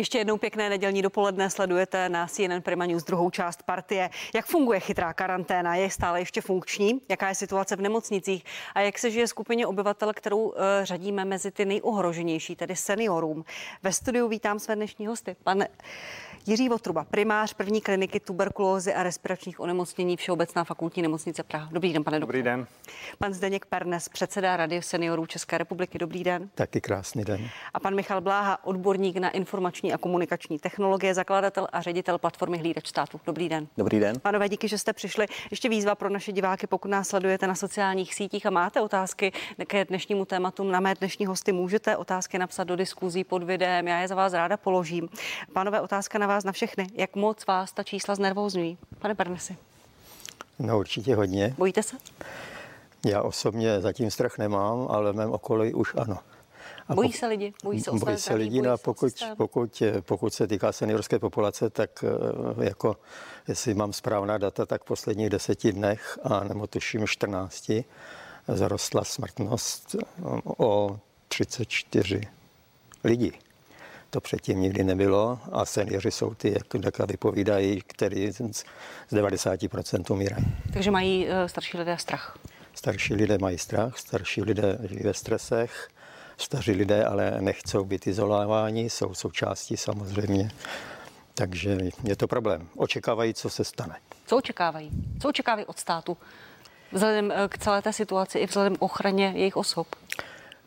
Ještě jednou pěkné nedělní dopoledne sledujete na CNN Prima News druhou část partie. Jak funguje chytrá karanténa? Je stále ještě funkční? Jaká je situace v nemocnicích? A jak se žije skupině obyvatel, kterou uh, řadíme mezi ty nejohroženější, tedy seniorům? Ve studiu vítám své dnešní hosty. Pan Jiří Votruba, primář první kliniky tuberkulózy a respiračních onemocnění Všeobecná fakultní nemocnice Praha. Dobrý den, pane Dobrý den. Pan Zdeněk Pernes, předseda Rady seniorů České republiky. Dobrý den. Taky krásný den. A pan Michal Bláha, odborník na informační a komunikační technologie, zakladatel a ředitel platformy Hlídač státu. Dobrý den. Dobrý den. Panové, díky, že jste přišli. Ještě výzva pro naše diváky, pokud nás sledujete na sociálních sítích a máte otázky ke dnešnímu tématu na mé dnešní hosty, můžete otázky napsat do diskuzí pod videem. Já je za vás ráda položím. Pánové, otázka na vás na všechny. Jak moc vás ta čísla znervózňují? Pane Pernesi. No určitě hodně. Bojíte se? Já osobně zatím strach nemám, ale v mém okolí už ano. A bojí se lidi? Bojí se, bojí se lidi, no a pokud, pokud, pokud se týká seniorské populace, tak eh, jako, jestli mám správná data, tak v posledních deseti dnech a nebo tuším 14 zarostla smrtnost o 34 lidí. To předtím nikdy nebylo a seniori jsou ty, jak daka vypovídají, který z 90% umírají. Takže mají uh, starší lidé strach? Starší lidé mají strach, starší lidé žijí ve stresech, staří lidé ale nechcou být izolováni, jsou součástí samozřejmě. Takže je to problém. Očekávají, co se stane. Co očekávají? Co očekávají od státu? Vzhledem eh, k celé té situaci i vzhledem k ochraně jejich osob?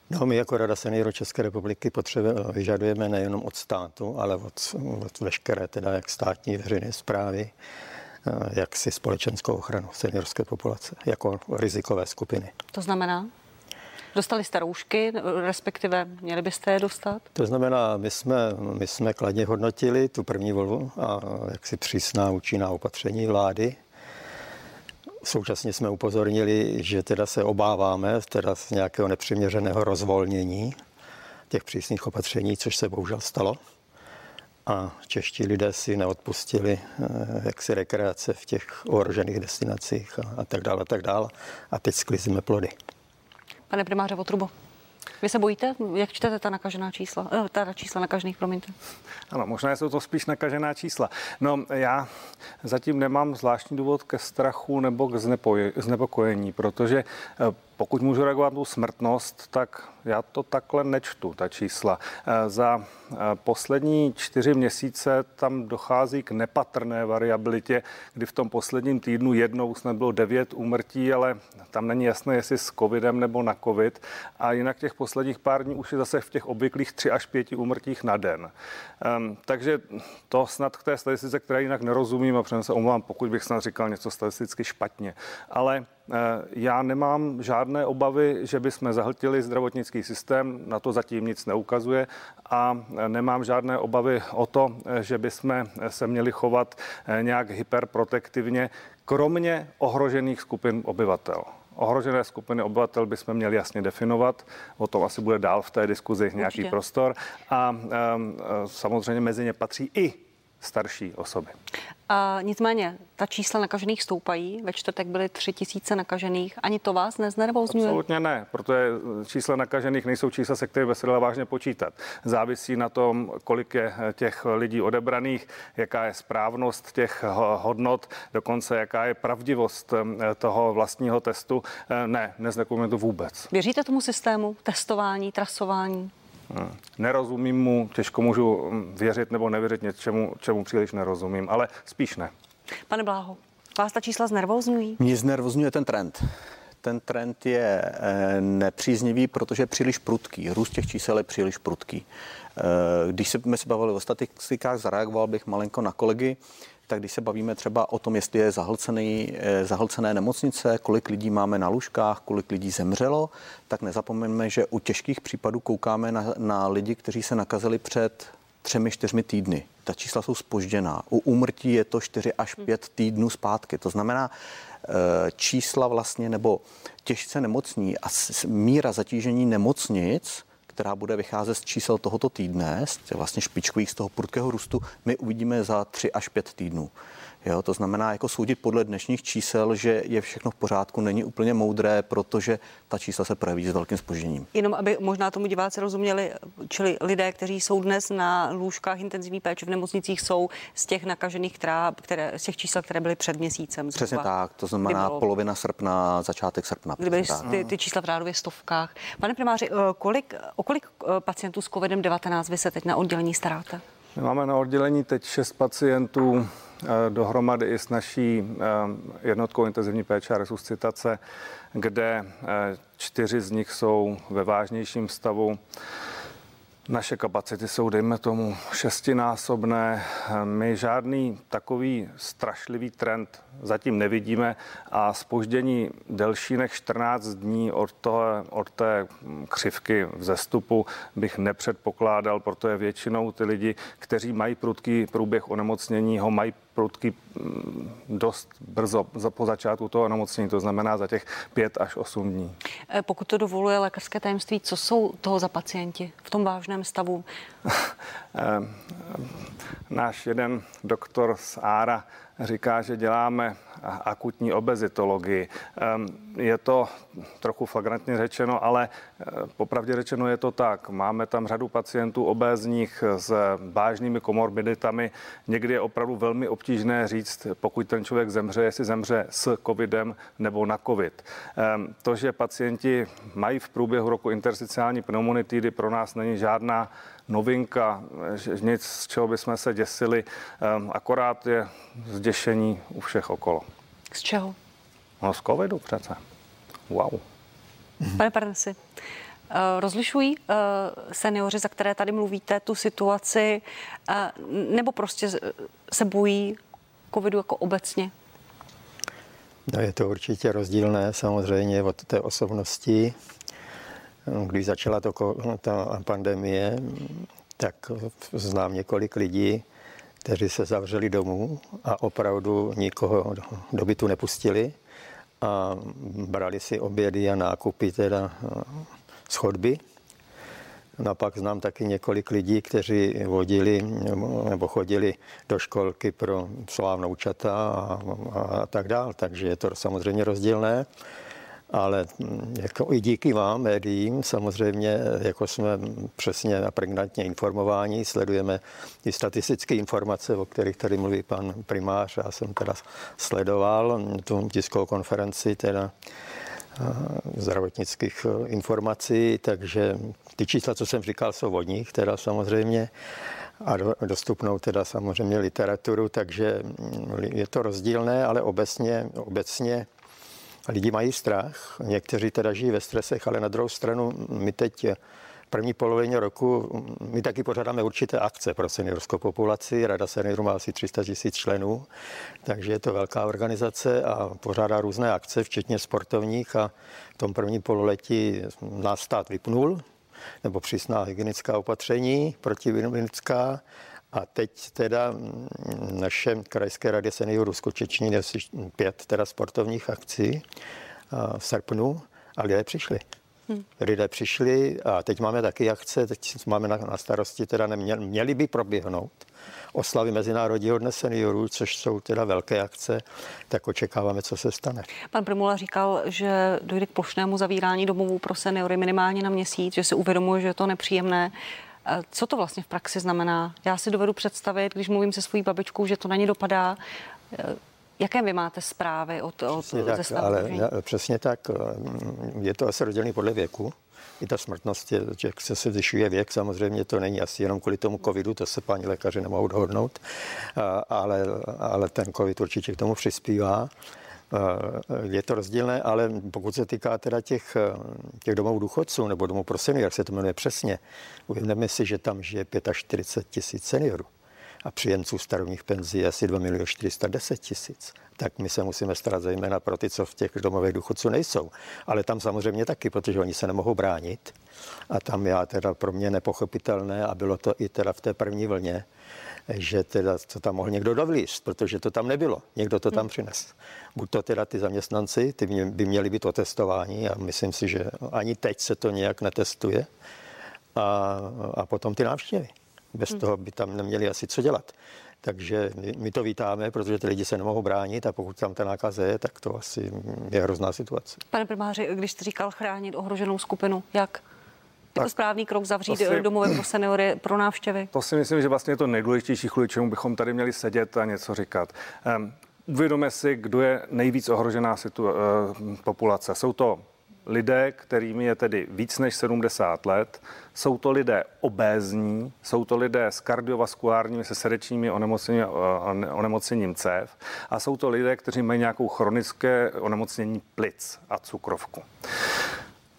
No, my jako Rada seniorů České republiky potřebujeme, vyžadujeme nejenom od státu, ale od, od veškeré teda jak státní veřejné zprávy, eh, jak si společenskou ochranu seniorské populace jako rizikové skupiny. To znamená? Dostali jste roušky, respektive měli byste je dostat? To znamená, my jsme, my jsme kladně hodnotili tu první volbu a jaksi přísná účinná opatření vlády Současně jsme upozornili, že teda se obáváme teda z nějakého nepřiměřeného rozvolnění těch přísných opatření, což se bohužel stalo. A čeští lidé si neodpustili eh, jaksi rekreace v těch ohrožených destinacích a, a tak dále, a tak dále. A teď sklizíme plody. Pane primáře Votrubo. Vy se bojíte? Jak čtete ta nakažená čísla? Eh, ta čísla nakažených, promiňte. Ano, možná jsou to spíš nakažená čísla. No, já zatím nemám zvláštní důvod ke strachu nebo k znepokojení, protože eh, pokud můžu reagovat tu smrtnost, tak já to takhle nečtu, ta čísla. Eh, za eh, poslední čtyři měsíce tam dochází k nepatrné variabilitě, kdy v tom posledním týdnu jednou snad bylo devět úmrtí, ale tam není jasné, jestli s covidem nebo na covid. A jinak těch posledních pár dní už je zase v těch obvyklých tři až pěti úmrtích na den. Um, takže to snad k té statistice, které jinak nerozumím a přenesem se omlouvám, pokud bych snad říkal něco statisticky špatně. Ale já nemám žádné obavy, že bychom zahltili zdravotnický systém, na to zatím nic neukazuje a nemám žádné obavy o to, eh, že bychom se měli chovat eh, nějak hyperprotektivně, kromě ohrožených skupin obyvatel. Ohrožené skupiny obyvatel bychom měli jasně definovat. O tom asi bude dál v té diskuzi nějaký Určitě. prostor. A um, samozřejmě mezi ně patří i starší osoby. A nicméně ta čísla nakažených stoupají. Ve čtvrtek byly tři tisíce nakažených. Ani to vás neznervozňuje? Absolutně ne, protože čísla nakažených nejsou čísla, se kterými se dá vážně počítat. Závisí na tom, kolik je těch lidí odebraných, jaká je správnost těch hodnot, dokonce jaká je pravdivost eh, toho vlastního testu. Eh, ne, neznekujeme to vůbec. Věříte tomu systému testování, trasování? Nerozumím mu, těžko můžu hm, věřit nebo nevěřit něčemu, čemu příliš nerozumím, ale spíš ne. Pane Bláho, vás ta čísla znervozňují? Mě znervozňuje ten trend. Ten trend je eh, nepříznivý, protože je příliš prudký. Růst těch čísel je příliš prudký. Eh, když jsme se bavili o statistikách, zareagoval bych malinko na kolegy tak když se bavíme třeba o tom, jestli je zahlcený, eh, zahlcené nemocnice, kolik lidí máme na lůžkách, kolik lidí zemřelo, tak nezapomeňme, že u těžkých případů koukáme na, na lidi, kteří se nakazili před třemi, čtyřmi týdny. Ta čísla jsou spožděná. U úmrtí je to 4 až 5 týdnů zpátky. To znamená, eh, čísla vlastně nebo těžce nemocní a míra zatížení nemocnic která bude vycházet z čísel tohoto týdne, z vlastně špičkových z toho prudkého růstu, my uvidíme za 3 až 5 týdnů. Jo, to znamená, jako soudit podle dnešních čísel, že je všechno v pořádku, není úplně moudré, protože ta čísla se projeví s velkým spožením. Jenom aby možná tomu diváci rozuměli, čili lidé, kteří jsou dnes na lůžkách intenzivní péče v nemocnicích, jsou z těch nakažených, která, které, z těch čísel, které byly před měsícem. Zhruba. Přesně tak, to znamená bylo, polovina srpna, začátek srpna. Kdy byly ty, ty čísla v řádově stovkách. Pane primáři, eh, kolik, o kolik eh, pacientů s COVID-19 vy se teď na oddělení staráte? Máme na oddělení teď šest pacientů eh, dohromady i s naší jednotkou intenzivní péče a resuscitace, kde čtyři z nich jsou ve vážnějším stavu. Naše kapacity jsou, dejme tomu, šestinásobné. My žádný takový strašlivý trend zatím nevidíme a spoždění delší než 14 dní od, toho, od té křivky vzestupu bych nepředpokládal, protože většinou ty lidi, kteří mají prudký průběh onemocnění, ho mají prudký mm, dost brzo po začátku toho onemocnění, to znamená za těch pět až osm dní. Eh, pokud to dovoluje lékařské tajemství, co jsou toho za pacienti v tom vážném stavu? Eh, náš jeden doktor z Ára říká, že děláme akutní obezitologii. Je to trochu flagrantně řečeno, ale eh, popravdě řečeno je to tak. Máme tam řadu pacientů obézních s vážnými komorbiditami. Někdy je opravdu velmi obtížné říct, pokud ten člověk zemře, jestli zemře s covidem nebo na covid. To, že pacienti mají v průběhu roku intersticiální pneumonitídy, pro nás není žádná novinka, nic, z čeho bychom se děsili, akorát je zděšení u všech okolo. Z čeho? No z covidu přece. Wow. Pane Parnesi, eh, rozlišují eh, seniori, za které tady mluvíte, tu situaci, eh, nebo prostě se bojí covidu jako obecně? No je to určitě rozdílné samozřejmě od té osobnosti. Když začala to, ta pandemie, tak znám několik lidí, kteří se zavřeli domů a opravdu nikoho do bytu nepustili a brali si obědy a nákupy teda z chodby. No pak znám taky několik lidí, kteří vodili nebo chodili do školky pro slávnoučata a, a tak dál. Takže je to samozřejmě rozdílné ale hm, jako i díky vám, médiím, samozřejmě, jako jsme přesně a pregnantně informováni, sledujeme i statistické informace, o kterých tady mluví pan primář. Já jsem teda sledoval tu tiskovou konferenci teda zdravotnických e, informací, takže ty čísla, co jsem říkal, jsou od nich, teda samozřejmě a dostupnou teda samozřejmě literaturu, takže hm, je to rozdílné, ale obecně, obecně lidi mají strach, někteří teda žijí ve stresech, ale na druhou stranu my teď první polovině roku, my taky pořádáme určité akce pro seniorskou populaci. Rada seniorů má asi 300 tisíc členů, takže je to velká organizace a pořádá různé akce, včetně sportovních. A v tom prvním pololetí nás stát vypnul, nebo přísná hygienická opatření protivinická a teď teda mm, naše krajské radě seniorů skutečně asi pět teda sportovních akcí v srpnu a lidé přišli. Hmm. Lidé přišli a teď máme taky akce, teď máme na, na starosti, teda neměli, měli by proběhnout oslavy Mezinárodního dne seniorů, což jsou teda velké akce, tak očekáváme, co se stane. Pan Primula říkal, že dojde k plošnému zavírání domovů pro seniory minimálně na měsíc, že si uvědomuje, že je to nepříjemné. Co to vlastně v praxi znamená? Já si dovedu představit, když mluvím se svojí babičkou, že to na ní dopadá. Jaké vy máte zprávy od, od přesně tak, ale, Přesně tak. Je to asi rozdělený podle věku. I ta smrtnost, je, že se se zvyšuje věk, samozřejmě to není asi jenom kvůli tomu covidu, to se paní lékaři nemohou dohodnout, ale, ale ten covid určitě k tomu přispívá. Je to rozdílné, ale pokud se týká teda těch, těch domů důchodců nebo domů pro seniory, jak se to jmenuje přesně, uvědomíme si, že tam žije 45 tisíc seniorů a příjemců starobních penzí je asi 2 miliony 410 tisíc. Tak my se musíme starat zejména pro ty, co v těch domových důchodců nejsou. Ale tam samozřejmě taky, protože oni se nemohou bránit. A tam já teda pro mě nepochopitelné a bylo to i teda v té první vlně, že teda to tam mohl někdo dovlíst, protože to tam nebylo. Někdo to tam hmm. přines. Buď to teda ty zaměstnanci, ty by měli být otestováni a myslím si, že ani teď se to nějak netestuje. A, a potom ty návštěvy. Bez hmm. toho by tam neměli asi co dělat. takže my, my to vítáme, protože ty lidi se nemohou bránit a pokud tam ta nákaze je, tak to asi je hrozná situace. Pane primáři, když jste říkal chránit ohroženou skupinu, jak? Je to správný krok zavřít si, domové pro seniory pro návštěvy? To si myslím, že vlastně je to nejdůležitější, kvůli čemu bychom tady měli sedět a něco říkat. Um, uvědomme si, kdo je nejvíc ohrožená situ- uh, populace. Jsou to lidé, kterými je tedy víc než 70 let, jsou to lidé obézní, jsou to lidé s kardiovaskulárními, se srdečními onemocněním, eh, onemocněním cév a jsou to lidé, kteří mají nějakou chronické onemocnění plic a cukrovku.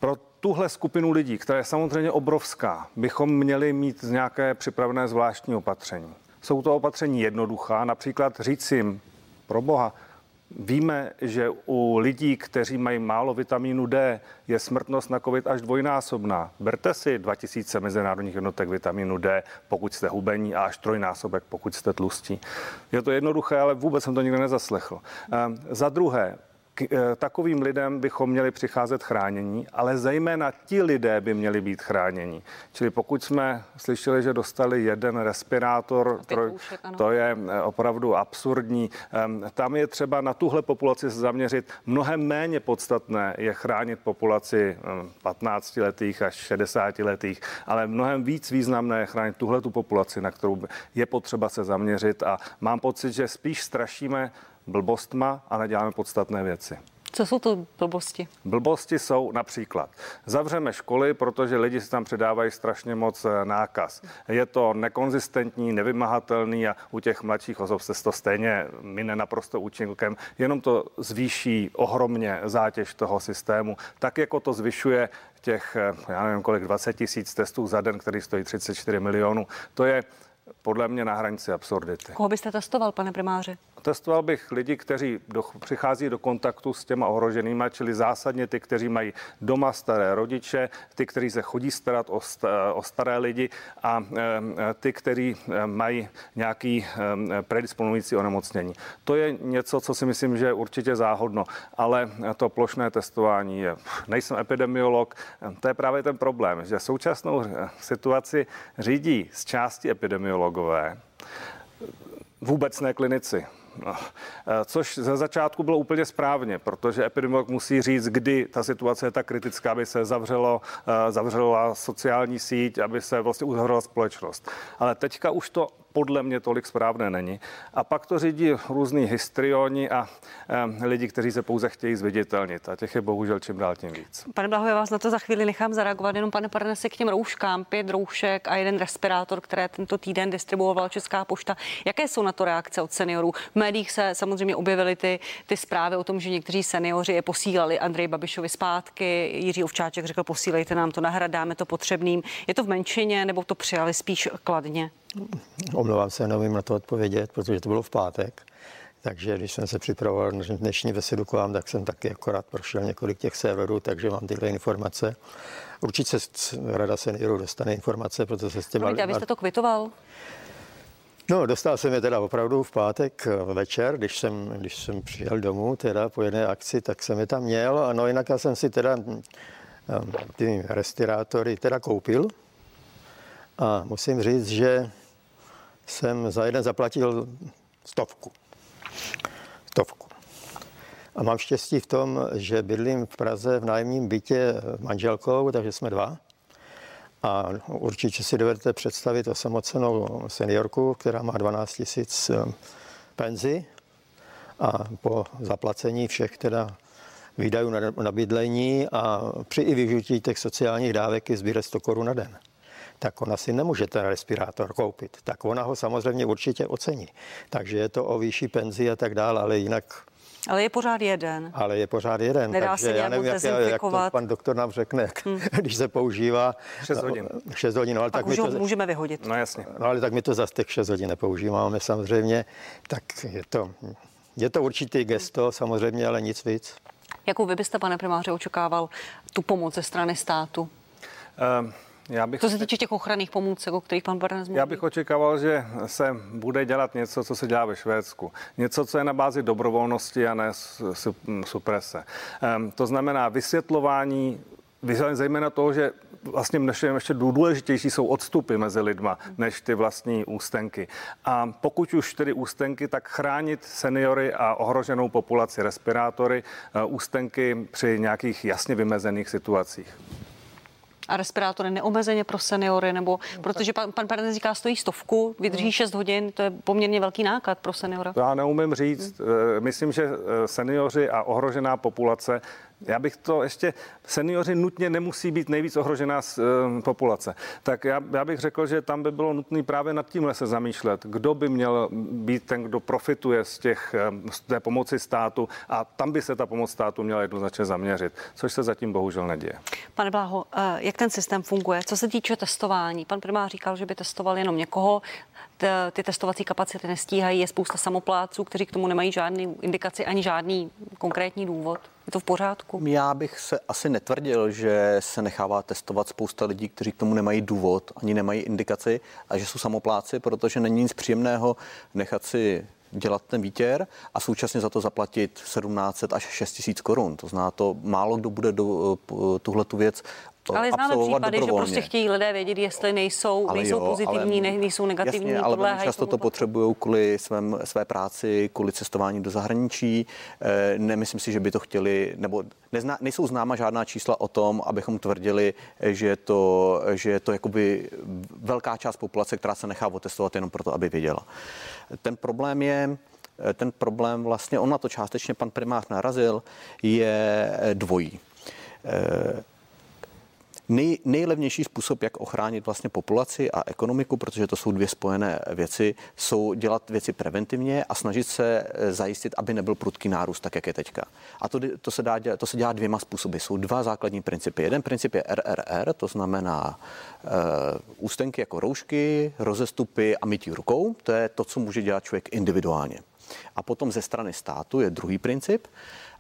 Pro tuhle skupinu lidí, která je samozřejmě obrovská, bychom měli mít nějaké připravené zvláštní opatření. Jsou to opatření jednoduchá, například říct jim, pro boha, Víme, že u lidí, kteří mají málo vitamínu D, je smrtnost na COVID až dvojnásobná. Berte si 2000 mezinárodních jednotek vitamínu D, pokud jste hubení, a až trojnásobek, pokud jste tlustí. Je to jednoduché, ale vůbec jsem to nikdy nezaslechl. Ehm, za druhé, k eh, takovým lidem bychom měli přicházet chránění, ale zejména ti lidé by měli být chráněni. Čili pokud jsme slyšeli, že dostali jeden respirátor, to, to je eh, opravdu absurdní. Tam je třeba na tuhle populaci se zaměřit. Mnohem méně podstatné je chránit populaci 15-letých ehm, až 60-letých, ale mnohem víc významné je chránit tuhle tu populaci, na kterou je potřeba se zaměřit a mám pocit, že spíš strašíme blbostma a neděláme podstatné věci. Co jsou to blbosti? Blbosti jsou například, zavřeme školy, protože lidi si tam předávají strašně moc eh, nákaz. Je to nekonzistentní, nevymahatelný a u těch mladších osob se to stejně mine naprosto účinkem. Jenom to zvýší ohromně zátěž toho systému, tak jako to zvyšuje těch, eh, já nevím kolik, 20 tisíc testů za den, který stojí 34 milionů. To je podle mě na hranici absurdity. Koho byste testoval, pane primáři? Testoval bych lidi, kteří do, přichází do kontaktu s těma ohroženými, čili zásadně ty, kteří mají doma staré rodiče, ty, kteří se chodí starat o, o staré lidi a ty, kteří mají nějaký predisponující onemocnění. To je něco, co si myslím, že je určitě záhodno, ale to plošné testování je. Nejsem epidemiolog, to je právě ten problém, že současnou situaci řídí z části epidemiologové, vůbec ne klinici. Což ze začátku bylo úplně správně, protože epidemiolog musí říct, kdy ta situace je tak kritická, aby se zavřelo, eh, zavřela sociální síť, aby se vlastně uzavřela společnost. Ale teďka už to podle mě tolik správné není. A pak to řídí různý histrioni a e, lidi, kteří se pouze chtějí zviditelnit. A těch je bohužel čím dál tím víc. Pane Blaho, já vás na to za chvíli nechám zareagovat. Jenom pane Parnese k těm rouškám, pět roušek a jeden respirátor, které tento týden distribuovala Česká pošta. Jaké jsou na to reakce od seniorů? V médiích se samozřejmě objevily ty, ty zprávy o tom, že někteří seniori je posílali Andrej Babišovi zpátky. Jiří Ovčáček řekl, posílejte nám to nahrad, dáme to potřebným. Je to v menšině nebo to přijali spíš kladně? Omlouvám se, nevím na to odpovědět, protože to bylo v pátek. Takže když jsem se připravoval na dnešní besedu k vám, tak jsem taky akorát prošel několik těch serverů, takže mám tyhle informace. Určitě Rada seniorů dostane informace, protože se s těma... A vy jste to kvitoval? No, dostal jsem je teda opravdu v pátek večer, když jsem, když jsem přijel domů teda po jedné akci, tak jsem je tam měl. A no jinak já jsem si teda hm, ty respirátory teda koupil. A musím říct, že jsem za jeden zaplatil stovku. Stovku. A mám štěstí v tom, že bydlím v Praze v nájemním bytě manželkou, takže jsme dva. A určitě si dovedete představit osamocenou seniorku, která má 12 tisíc eh, penzi a po zaplacení všech teda výdajů na, na bydlení a při i využití těch sociálních dávek je sbírat 100 korun na den tak ona si nemůže ten respirátor koupit. Tak ona ho samozřejmě určitě ocení. Takže je to o výšší penzi a tak dále, ale jinak ale je pořád jeden. Ale je pořád jeden. Nedá takže se já nevím, jak, jak to pan doktor nám řekne, hmm. když se používá 6 hodin. 6 hodin, no, ale Pak tak už my to, můžeme vyhodit. No jasně. No ale tak my to zase těch 6 hodin nepoužíváme samozřejmě, tak je to, je to určitý gesto samozřejmě, ale nic víc. Jakou vy byste, pane primáře, očekával tu pomoc ze strany státu? Um, já bych, Co se týče těch ochranných pomůcek, o kterých pan Barnes Já bych očekával, že se bude dělat něco, co se dělá ve Švédsku. Něco, co je na bázi dobrovolnosti a ne suprese. Um, to znamená vysvětlování zejména toho, že vlastně mnohem ještě důležitější jsou odstupy mezi lidma, než ty vlastní ústenky. A pokud už tedy ústenky, tak chránit seniory a ohroženou populaci respirátory, eh, ústenky při nějakých jasně vymezených situacích a respirátory neomezeně pro seniory, nebo no, protože pan, pan Pernes říká, stojí stovku, vydrží 6 hmm. hodin, to je poměrně velký náklad pro seniora. To já neumím říct. Hmm. Myslím, že eh, seniori a ohrožená populace já bych to ještě, seniori nutně nemusí být nejvíc ohrožená uh, populace. Tak já, já bych řekl, že tam by bylo nutné právě nad tímhle se zamýšlet, kdo by měl být ten, kdo profituje z, těch, z té pomoci státu a tam by se ta pomoc státu měla jednoznačně zaměřit, což se zatím bohužel neděje. Pane Bláho, eh, jak ten systém funguje? Co se týče testování, pan primář říkal, že by testoval jenom někoho, ty testovací kapacity nestíhají, je spousta samopláců, kteří k tomu nemají žádný indikaci ani žádný konkrétní důvod. Je to v pořádku? Já bych se asi netvrdil, že se nechává testovat spousta lidí, kteří k tomu nemají důvod, ani nemají indikaci a že jsou samopláci, protože není nic příjemného nechat si dělat ten výtěr a současně za to zaplatit 1700 až 6000 korun. To zná to, málo kdo bude do, tuhle tu věc to ale známe případy, že prostě chtějí lidé vědět, jestli nejsou, ale nejsou jo, pozitivní, ale, nejsou negativní. Jasně, ale často to potřebují kvůli svém, své práci, kvůli cestování do zahraničí. E, nemyslím si, že by to chtěli, nebo nezná, nejsou známa žádná čísla o tom, abychom tvrdili, že je to, že je to jakoby velká část populace, která se nechá otestovat jenom proto, aby věděla. Ten problém je, ten problém vlastně, on na to částečně pan primář narazil, je dvojí. E, Nej, nejlevnější způsob, jak ochránit vlastně populaci a ekonomiku, protože to jsou dvě spojené věci, jsou dělat věci preventivně a snažit se eh, zajistit, aby nebyl prudký nárůst, tak jak je teďka. A to, to, se, dá, to se dělá dvěma způsoby. Jsou dva základní principy. Jeden princip je RRR, to znamená uh, ústenky jako roušky, rozestupy a mytí rukou. To je to, co může dělat člověk individuálně. A potom ze strany státu je druhý princip,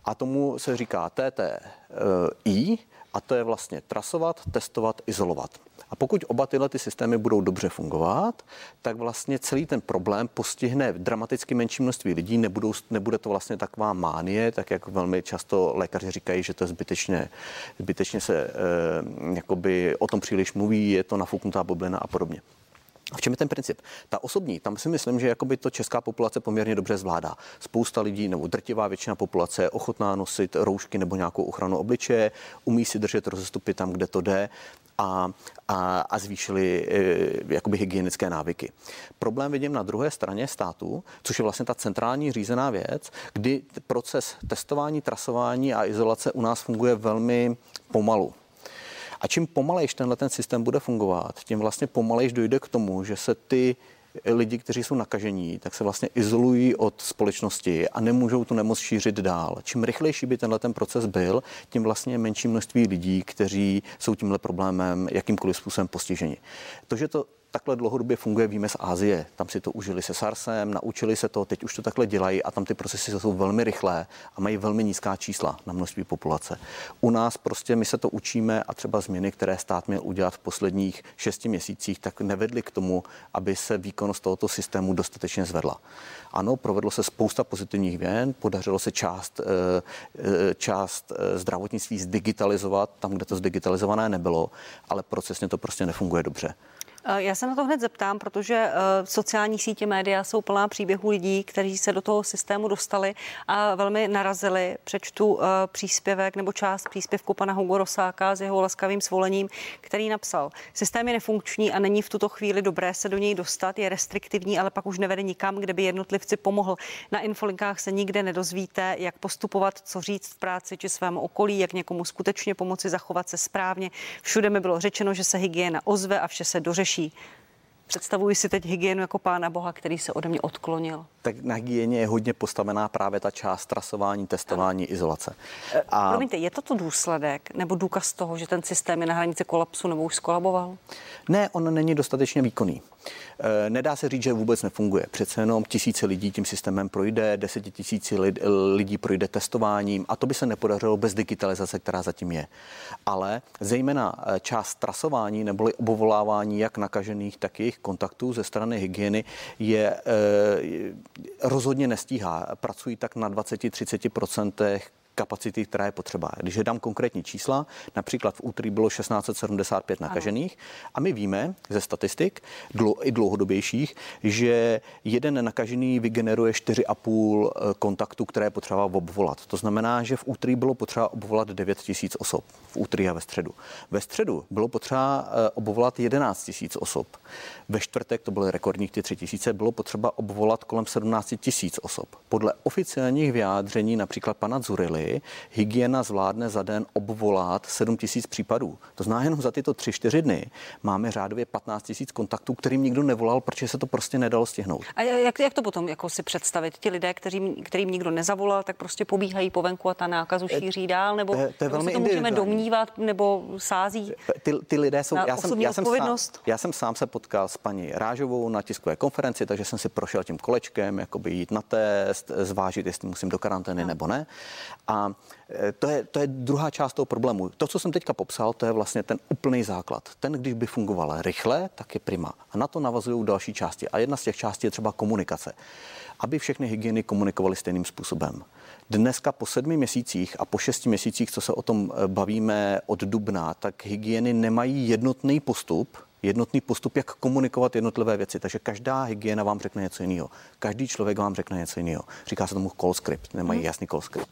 a tomu se říká TTI, a to je vlastně trasovat, testovat, izolovat. A pokud oba tyhle ty systémy budou dobře fungovat, tak vlastně celý ten problém postihne dramaticky menší množství lidí, nebudou, nebude to vlastně taková mánie, tak jak velmi často lékaři říkají, že to je zbytečně, zbytečně se e, jakoby o tom příliš mluví, je to nafuknutá bublina a podobně. A v čem je ten princip? Ta osobní, tam si myslím, že jakoby to česká populace poměrně dobře zvládá. Spousta lidí nebo drtivá většina populace je ochotná nosit roušky nebo nějakou ochranu obličeje, umí si držet rozestupy tam, kde to jde a, a, a zvýšili e, jakoby hygienické návyky. Problém vidím na druhé straně státu, což je vlastně ta centrální řízená věc, kdy proces testování, trasování a izolace u nás funguje velmi pomalu. A čím pomalejš tenhle ten systém bude fungovat, tím vlastně pomalejš dojde k tomu, že se ty lidi, kteří jsou nakažení, tak se vlastně izolují od společnosti a nemůžou tu nemoc šířit dál. Čím rychlejší by tenhle ten proces byl, tím vlastně menší množství lidí, kteří jsou tímhle problémem jakýmkoliv způsobem postiženi. To, že to takhle dlouhodobě funguje, víme z Ázie. Tam si to užili se SARSem, naučili se to, teď už to takhle dělají a tam ty procesy jsou velmi rychlé a mají velmi nízká čísla na množství populace. U nás prostě my se to učíme a třeba změny, které stát měl udělat v posledních šesti měsících, tak nevedly k tomu, aby se výkonnost tohoto systému dostatečně zvedla. Ano, provedlo se spousta pozitivních věn, podařilo se část, eh, eh, část eh, zdravotnictví zdigitalizovat tam, kde to zdigitalizované nebylo, ale procesně to prostě nefunguje dobře. Eh, já se na to hned zeptám, protože eh, sociální sítě média jsou plná příběhů lidí, kteří se do toho systému dostali a velmi narazili. Přečtu eh, příspěvek nebo část příspěvku pana Hugo Rosáka s jeho laskavým svolením, který napsal. Systém je nefunkční a není v tuto chvíli dobré se do něj dostat, je restriktivní, ale pak už nevede nikam, kde by jednotlivci pomohl. Na infolinkách se nikde nedozvíte, jak postupovat, co říct v práci či svému okolí, jak někomu skutečně pomoci zachovat se správně. Všude mi bylo řečeno, že se hygiena ozve a vše se dořeší lepší. Představuji si teď hygienu jako pána Boha, který se ode mě odklonil. Tak na hygieně je hodně postavená právě ta část trasování, testování, izolace. E, a... Promiňte, je to to důsledek nebo důkaz toho, že ten systém je na hranici kolapsu nebo už skolaboval? Ne, on není dostatečně výkonný. Eh, nedá se říct, že vůbec nefunguje. Přece jenom tisíce lidí tím systémem projde, desetitisíci lidí projde testováním a to by se nepodařilo bez digitalizace, která zatím je. Ale zejména eh, část trasování neboli obovolávání jak nakažených, tak jejich kontaktů ze strany hygieny je e, rozhodně nestíhá. Pracují tak na 20-30% kapacity, která je potřeba. Když dám konkrétní čísla, například v úterý bylo 1675 nakažených a my víme ze statistik i dlouhodobějších, že jeden nakažený vygeneruje 4,5 eh, kontaktů, které je potřeba obvolat. To znamená, že v úterý bylo potřeba obvolat 9 tisíc osob. V úterý a ve středu. Ve středu bylo potřeba eh, obvolat 11 tisíc osob. Ve čtvrtek, to byly rekordních ty 3 tisíce, bylo potřeba obvolat kolem 17 tisíc osob. Podle oficiálních vyjádření například pana Zurily, hygiena zvládne za den obvolat 7 tisíc případů. To znamená, jenom za tyto 3-4 dny máme řádově 15 tisíc kontaktů, kterým nikdo nevolal, protože se to prostě nedalo stihnout. A jak, jak to potom jako si představit? Ti lidé, kterým, kterým nikdo nezavolal, tak prostě pobíhají po venku a ta nákazu eh, šíří dál? Nebo, to je, to je nebo velmi se to můžeme domnívat, nebo sází? Ty, ty lidé jsou... Já jsem, já, jsem sám, já jsem sám se potkal s paní Rážovou na tiskové konferenci, takže jsem si prošel tím kolečkem, jakoby jít na test, zvážit, jestli musím do karantény no. nebo ne. A e, to je, to je druhá část toho problému. To, co jsem teďka popsal, to je vlastně ten úplný základ. Ten, když by fungoval rychle, tak je prima. A na to navazují další části. A jedna z těch částí je třeba komunikace. Aby všechny hygieny komunikovaly stejným způsobem. Dneska po sedmi měsících a po šesti měsících, co se o tom e, bavíme od dubna, tak hygieny nemají jednotný postup, jednotný postup, jak komunikovat jednotlivé věci. Takže každá hygiena vám řekne něco jiného. Každý člověk vám řekne něco jiného. Říká se tomu call script, nemají hmm. jasný call script.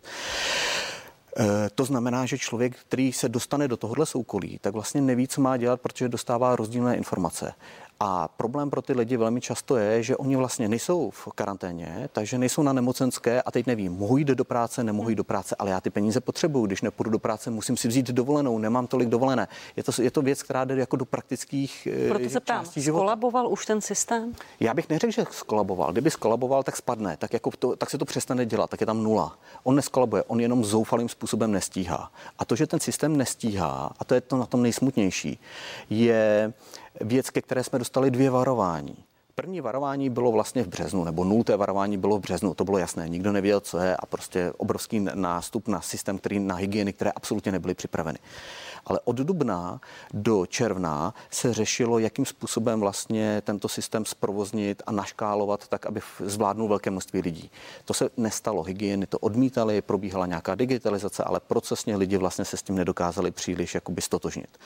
E, to znamená, že člověk, který se dostane do tohohle soukolí, tak vlastně neví, co má dělat, protože dostává rozdílné informace. A problém pro ty lidi velmi často je, že oni vlastně nejsou v karanténě, takže nejsou na nemocenské a teď nevím, mohu jít do práce, nemohu jít do práce, ale já ty peníze potřebuju. Když nepůjdu do práce, musím si vzít dovolenou, nemám tolik dovolené. Je to, je to věc, která jde jako do praktických eh, Proto se ptám, skolaboval už ten systém? Já bych neřekl, že skolaboval. Kdyby skolaboval, tak spadne, tak, jako to, tak se to přestane dělat, tak je tam nula. On neskolabuje, on jenom zoufalým způsobem nestíhá. A to, že ten systém nestíhá, a to je to na tom nejsmutnější, je věc, ke které jsme dostali dvě varování. První varování bylo vlastně v březnu, nebo nulté varování bylo v březnu, to bylo jasné, nikdo nevěděl, co je a prostě obrovský nástup na systém, který na hygieny, které absolutně nebyly připraveny. Ale od dubna do června se řešilo, jakým způsobem vlastně tento systém zprovoznit a naškálovat tak, aby zvládnul velké množství lidí. To se nestalo. Hygieny to odmítali, probíhala nějaká digitalizace, ale procesně lidi vlastně se s tím nedokázali příliš jakoby stotožnit.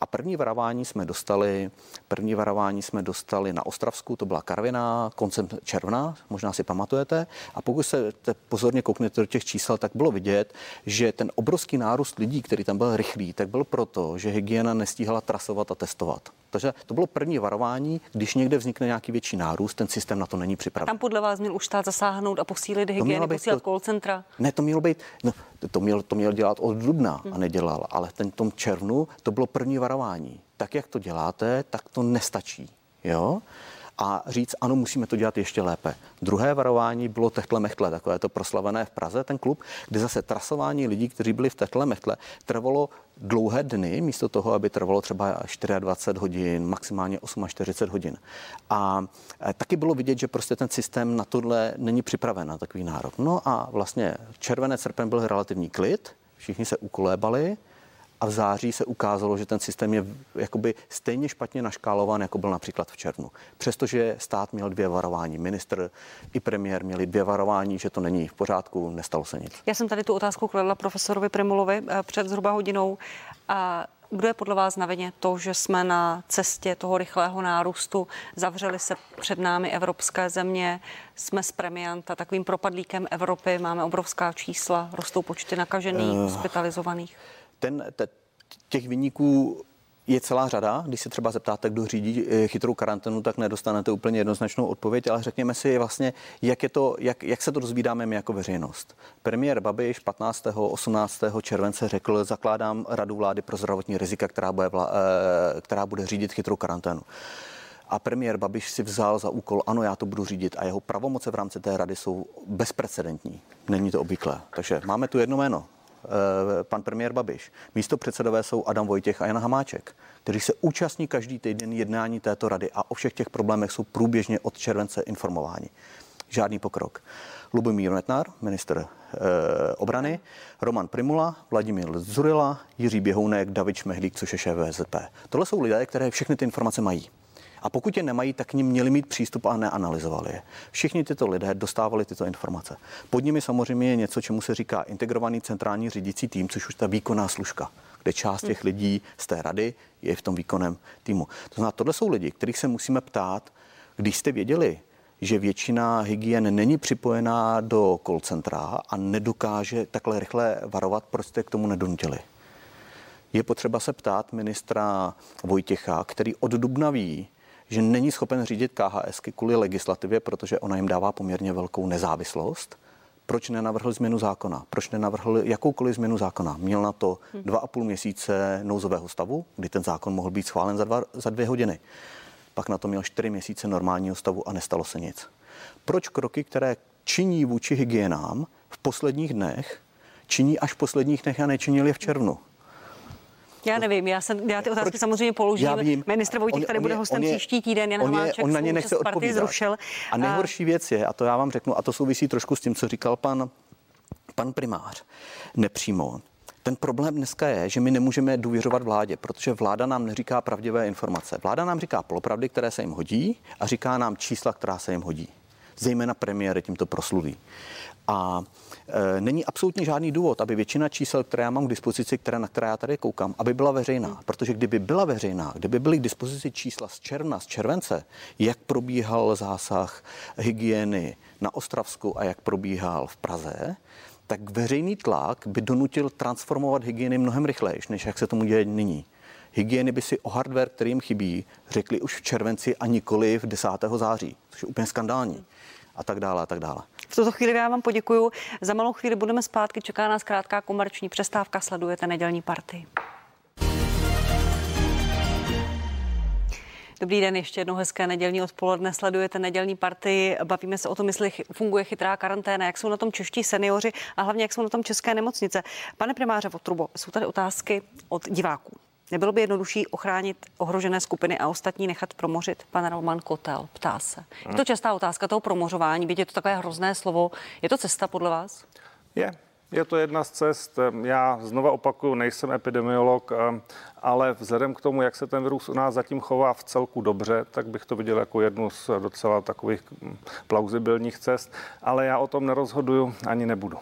A první varování jsme dostali, první varování jsme dostali na Ostravsku, to byla Karviná, koncem června, možná si pamatujete. A pokud se pozorně kouknete do těch čísel, tak bylo vidět, že ten obrovský nárůst lidí, který tam byl rychlý, tak byl proto, že hygiena nestíhala trasovat a testovat. Takže to bylo první varování, když někde vznikne nějaký větší nárůst, ten systém na to není připraven. Tam podle vás měl už stát zasáhnout a posílit hygieny, posílat call centra? Ne, to mělo být, no, to měl, to měl dělat od dubna hmm. a nedělal, ale ten tom červnu to bylo první varování. Tak, jak to děláte, tak to nestačí. Jo? A říct, ano, musíme to dělat ještě lépe. Druhé varování bylo Techtle Mechtle, takové to proslavené v Praze, ten klub, kde zase trasování lidí, kteří byli v Techtle Mechtle, trvalo dlouhé dny, místo toho, aby trvalo třeba 24 hodin, maximálně 48 hodin. A e, taky bylo vidět, že prostě ten systém na tohle není připraven na takový nárok. No a vlastně červené srpen byl relativní klid, všichni se ukolébali, a v září se ukázalo, že ten systém je jakoby stejně špatně naškálován, jako byl například v červnu. Přestože stát měl dvě varování, ministr i premiér měli dvě varování, že to není v pořádku, nestalo se nic. Já jsem tady tu otázku kladla profesorovi Primulovi eh, před zhruba hodinou. A kdo je podle vás na vině to, že jsme na cestě toho rychlého nárůstu, zavřeli se před námi evropské země, jsme s premianta takovým propadlíkem Evropy, máme obrovská čísla, rostou počty nakažených, uh, hospitalizovaných? Ten, te, těch vyníků je celá řada. Když se třeba zeptáte, kdo řídí eh, chytrou karanténu, tak nedostanete úplně jednoznačnou odpověď, ale řekněme si vlastně, jak, je to, jak, jak se to dozvídáme my jako veřejnost. Premiér Babiš 15. 18. července řekl, zakládám radu vlády pro zdravotní rizika, která bude, vla, eh, která bude řídit chytrou karanténu. A premiér Babiš si vzal za úkol, ano, já to budu řídit a jeho pravomoce v rámci té rady jsou bezprecedentní. Není to obvyklé. Takže máme tu jedno jméno, pan premiér Babiš. Místo předsedové jsou Adam Vojtěch a Jan Hamáček, kteří se účastní každý týden jednání této rady a o všech těch problémech jsou průběžně od července informováni. Žádný pokrok. Lubomír Metnar, minister e, obrany, Roman Primula, Vladimír Zurila, Jiří Běhounek, David Šmehlík, což je šéf VZP. Tohle jsou lidé, které všechny ty informace mají. A pokud je nemají, tak k ním měli mít přístup a neanalyzovali je. Všichni tyto lidé dostávali tyto informace. Pod nimi samozřejmě je něco, čemu se říká integrovaný centrální řídící tým, což už ta výkonná služka kde část těch lidí z té rady je v tom výkonem týmu. To znamená, tohle jsou lidi, kterých se musíme ptát, když jste věděli, že většina hygien není připojená do call centra a nedokáže takhle rychle varovat, proč jste k tomu nedonutili. Je potřeba se ptát ministra Vojtěcha, který od dubna ví, že není schopen řídit KHS kvůli legislativě, protože ona jim dává poměrně velkou nezávislost. Proč nenavrhl změnu zákona? Proč nenavrhl jakoukoliv změnu zákona? Měl na to dva a půl měsíce nouzového stavu, kdy ten zákon mohl být schválen za, dva, za dvě hodiny pak na to měl čtyři měsíce normálního stavu a nestalo se nic. Proč kroky, které činí vůči hygienám v posledních dnech, činí až v posledních dnech a nečinili v červnu? Já nevím, já, jsem, já ty otázky Proč? samozřejmě položím. Já vím. Ministr Vojtěch tady on bude hostem je, příští týden, Jan on, Hamáček, on na ně nechce odpovídat. zrušil. A nejhorší věc je, a to já vám řeknu, a to souvisí trošku s tím, co říkal pan, pan primář, nepřímo, ten problém dneska je, že my nemůžeme důvěřovat vládě, protože vláda nám neříká pravdivé informace. Vláda nám říká polopravdy, které se jim hodí a říká nám čísla, která se jim hodí. Zejména premiéry tímto prosluví. A není absolutně žádný důvod, aby většina čísel, které já mám k dispozici, které, na které já tady koukám, aby byla veřejná. Protože kdyby byla veřejná, kdyby byly k dispozici čísla z června, z července, jak probíhal zásah hygieny na Ostravsku a jak probíhal v Praze, tak veřejný tlak by donutil transformovat hygieny mnohem rychleji, než jak se tomu děje nyní. Hygieny by si o hardware, který jim chybí, řekli už v červenci a nikoli v 10. září, což je úplně skandální a tak dále a tak dále. V tuto chvíli já vám poděkuju. Za malou chvíli budeme zpátky, čeká nás krátká komerční přestávka, sledujete nedělní party. Dobrý den, ještě jednou hezké nedělní odpoledne. Sledujete nedělní partii. Bavíme se o tom, jestli funguje chytrá karanténa, jak jsou na tom čeští seniori a hlavně jak jsou na tom české nemocnice. Pane primáře Votrubo, jsou tady otázky od diváků. Nebylo by jednodušší ochránit ohrožené skupiny a ostatní nechat promořit? Pan Roman Kotel ptá se. Je to častá otázka toho promořování, byť je to takové hrozné slovo. Je to cesta podle vás? Je. Je to jedna z cest. Já znova opakuju, nejsem epidemiolog, ale vzhledem k tomu, jak se ten virus u nás zatím chová v celku dobře, tak bych to viděl jako jednu z docela takových hm, plauzibilních cest, ale já o tom nerozhoduju ani nebudu.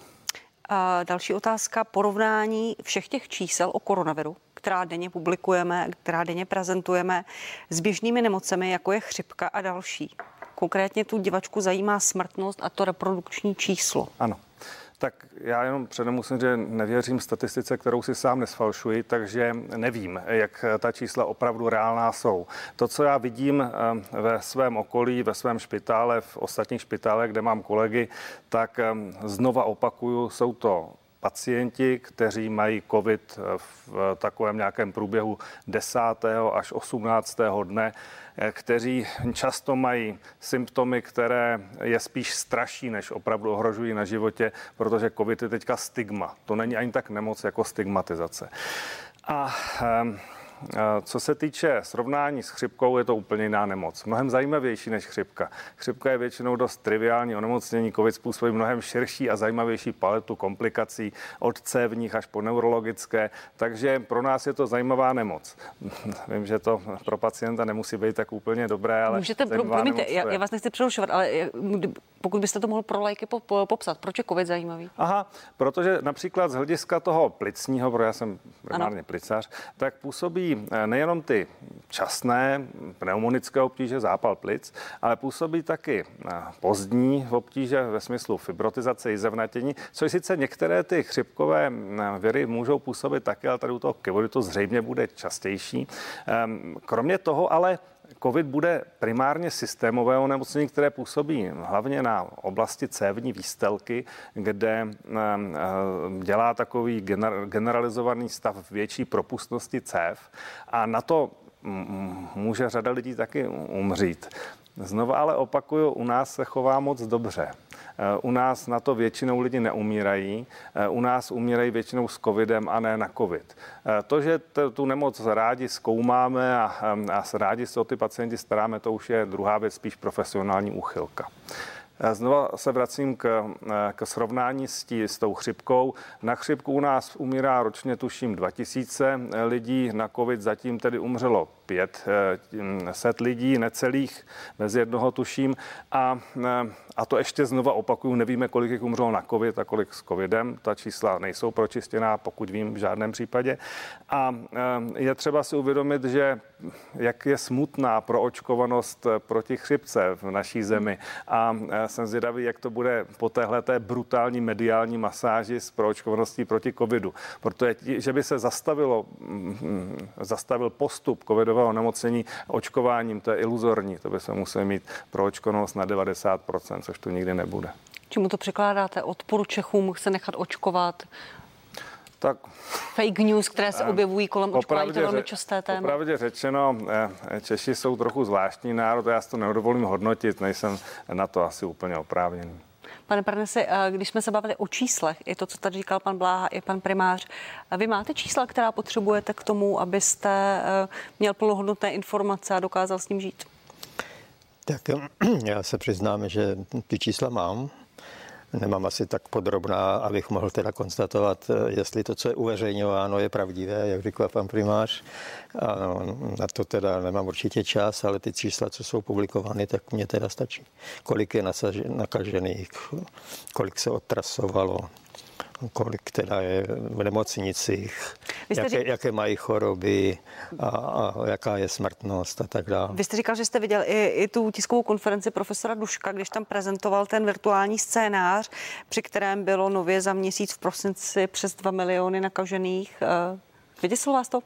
A další otázka, porovnání všech těch čísel o koronaviru, která denně publikujeme, která denně prezentujeme, s běžnými nemocemi, jako je chřipka a další. Konkrétně tu divačku zajímá smrtnost a to reprodukční číslo. Ano. Tak já jenom předem musím že nevěřím statistice, kterou si sám nesfalšuji, takže nevím, jak ta čísla opravdu reálná jsou. To, co já vidím eh, ve svém okolí, ve svém špitále, v ostatních špitálech, kde mám kolegy, tak eh, znova opakuju, jsou to pacienti, kteří mají COVID v takovém nějakém průběhu 10. až 18. dne, kteří často mají symptomy, které je spíš straší, než opravdu ohrožují na životě, protože COVID je teďka stigma. To není ani tak nemoc jako stigmatizace. A um, co se týče srovnání s chřipkou, je to úplně jiná nemoc. Mnohem zajímavější než chřipka. Chřipka je většinou dost triviální onemocnění. COVID způsobí mnohem širší a zajímavější paletu komplikací od cévních až po neurologické, takže pro nás je to zajímavá nemoc. Vím, že to pro pacienta nemusí být tak úplně dobré, ale. Můžete, pro, promiňte, já, já vás nechci přerušovat, ale pokud byste to mohl pro lajky popsat, proč je COVID zajímavý? Aha, protože například z hlediska toho plicního, protože já jsem primárně plicář, tak působí eh, nejenom ty časné pneumonické obtíže, zápal plic, ale působí taky eh, pozdní obtíže ve smyslu fibrotizace, jizevnatění, což sice některé ty chřipkové eh, viry můžou působit taky, ale tady u toho kevodu to zřejmě bude častější. Ehm, kromě toho ale COVID bude primárně systémové onemocnění, které působí hlavně na oblasti cévní výstelky, kde dělá takový generalizovaný stav větší propustnosti cév a na to může řada lidí taky umřít. Znovu ale opakuju, u nás se chová moc dobře. Eh, u nás na to většinou lidi neumírají. Eh, u nás umírají většinou s covidem a ne na covid. Eh, to, že tu nemoc rádi zkoumáme a, a rádi se o ty pacienti staráme, to už je druhá věc, spíš profesionální úchylka. Znova se vracím k, k srovnání s, tí, s tou chřipkou. Na chřipku u nás umírá ročně tuším 2000 lidí, na covid zatím tedy umřelo 500 lidí, necelých, bez jednoho tuším. A, a to ještě znova opakuju, nevíme, kolik jich umřelo na covid a kolik s covidem. Ta čísla nejsou pročistěná, pokud vím, v žádném případě. A je třeba si uvědomit, že jak je smutná proočkovanost proti chřipce v naší zemi. A jsem zvědavý, jak to bude po téhle té brutální mediální masáži s proočkovaností proti covidu. Protože, že by se zastavilo, mm, zastavil postup covidového nemocnění očkováním, to je iluzorní. To by se museli mít proočkovanost na 90%, což to nikdy nebude. Čemu to překládáte? Odporu Čechům se nechat očkovat? Tak fake news, které se objevují kolem očkování, to je velmi časté téma. Popravdě řečeno, eh, Češi jsou trochu zvláštní národ, já si to nedovolím hodnotit, nejsem na to asi úplně oprávněný. Pane Parnesi, eh, když jsme se bavili o číslech, i to, co tady říkal pan Bláha, i pan primář, vy máte čísla, která potřebujete k tomu, abyste eh, měl plnohodnotné informace a dokázal s ním žít? Tak já se přiznám, že ty čísla mám nemám asi tak podrobná, abych mohl teda konstatovat, eh, jestli to, co je uveřejňováno, je pravdivé, jak říkal pan primář. A na to teda nemám určitě čas, ale ty čísla, co jsou publikovány, tak mě teda stačí. Kolik je nakažených, kolik se odtrasovalo, kolik teda je v nemocnicích, jaké, řík... jaké mají choroby a, a jaká je smrtnost a tak dále. Vy jste říkal, že jste viděl i, i tu tiskovou konferenci profesora Duška, když tam prezentoval ten virtuální scénář, při kterém bylo nově za měsíc v prosinci přes 2 miliony nakažených. Eh, vyděsilo vás to?